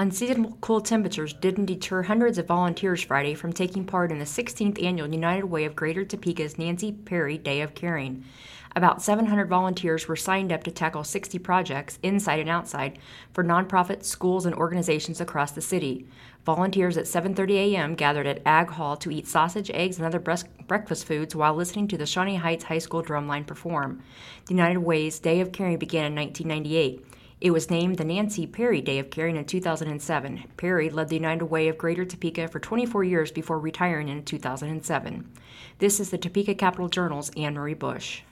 Unseasonable cool temperatures didn't deter hundreds of volunteers Friday from taking part in the 16th annual United Way of Greater Topeka's Nancy Perry Day of Caring. About 700 volunteers were signed up to tackle 60 projects, inside and outside, for nonprofits, schools, and organizations across the city. Volunteers at 7:30 a.m. gathered at Ag Hall to eat sausage, eggs, and other breakfast foods while listening to the Shawnee Heights High School drumline perform. The United Way's Day of Caring began in 1998. It was named the Nancy Perry Day of Caring in 2007. Perry led the United Way of Greater Topeka for 24 years before retiring in 2007. This is the Topeka Capital Journal's Ann Marie Bush.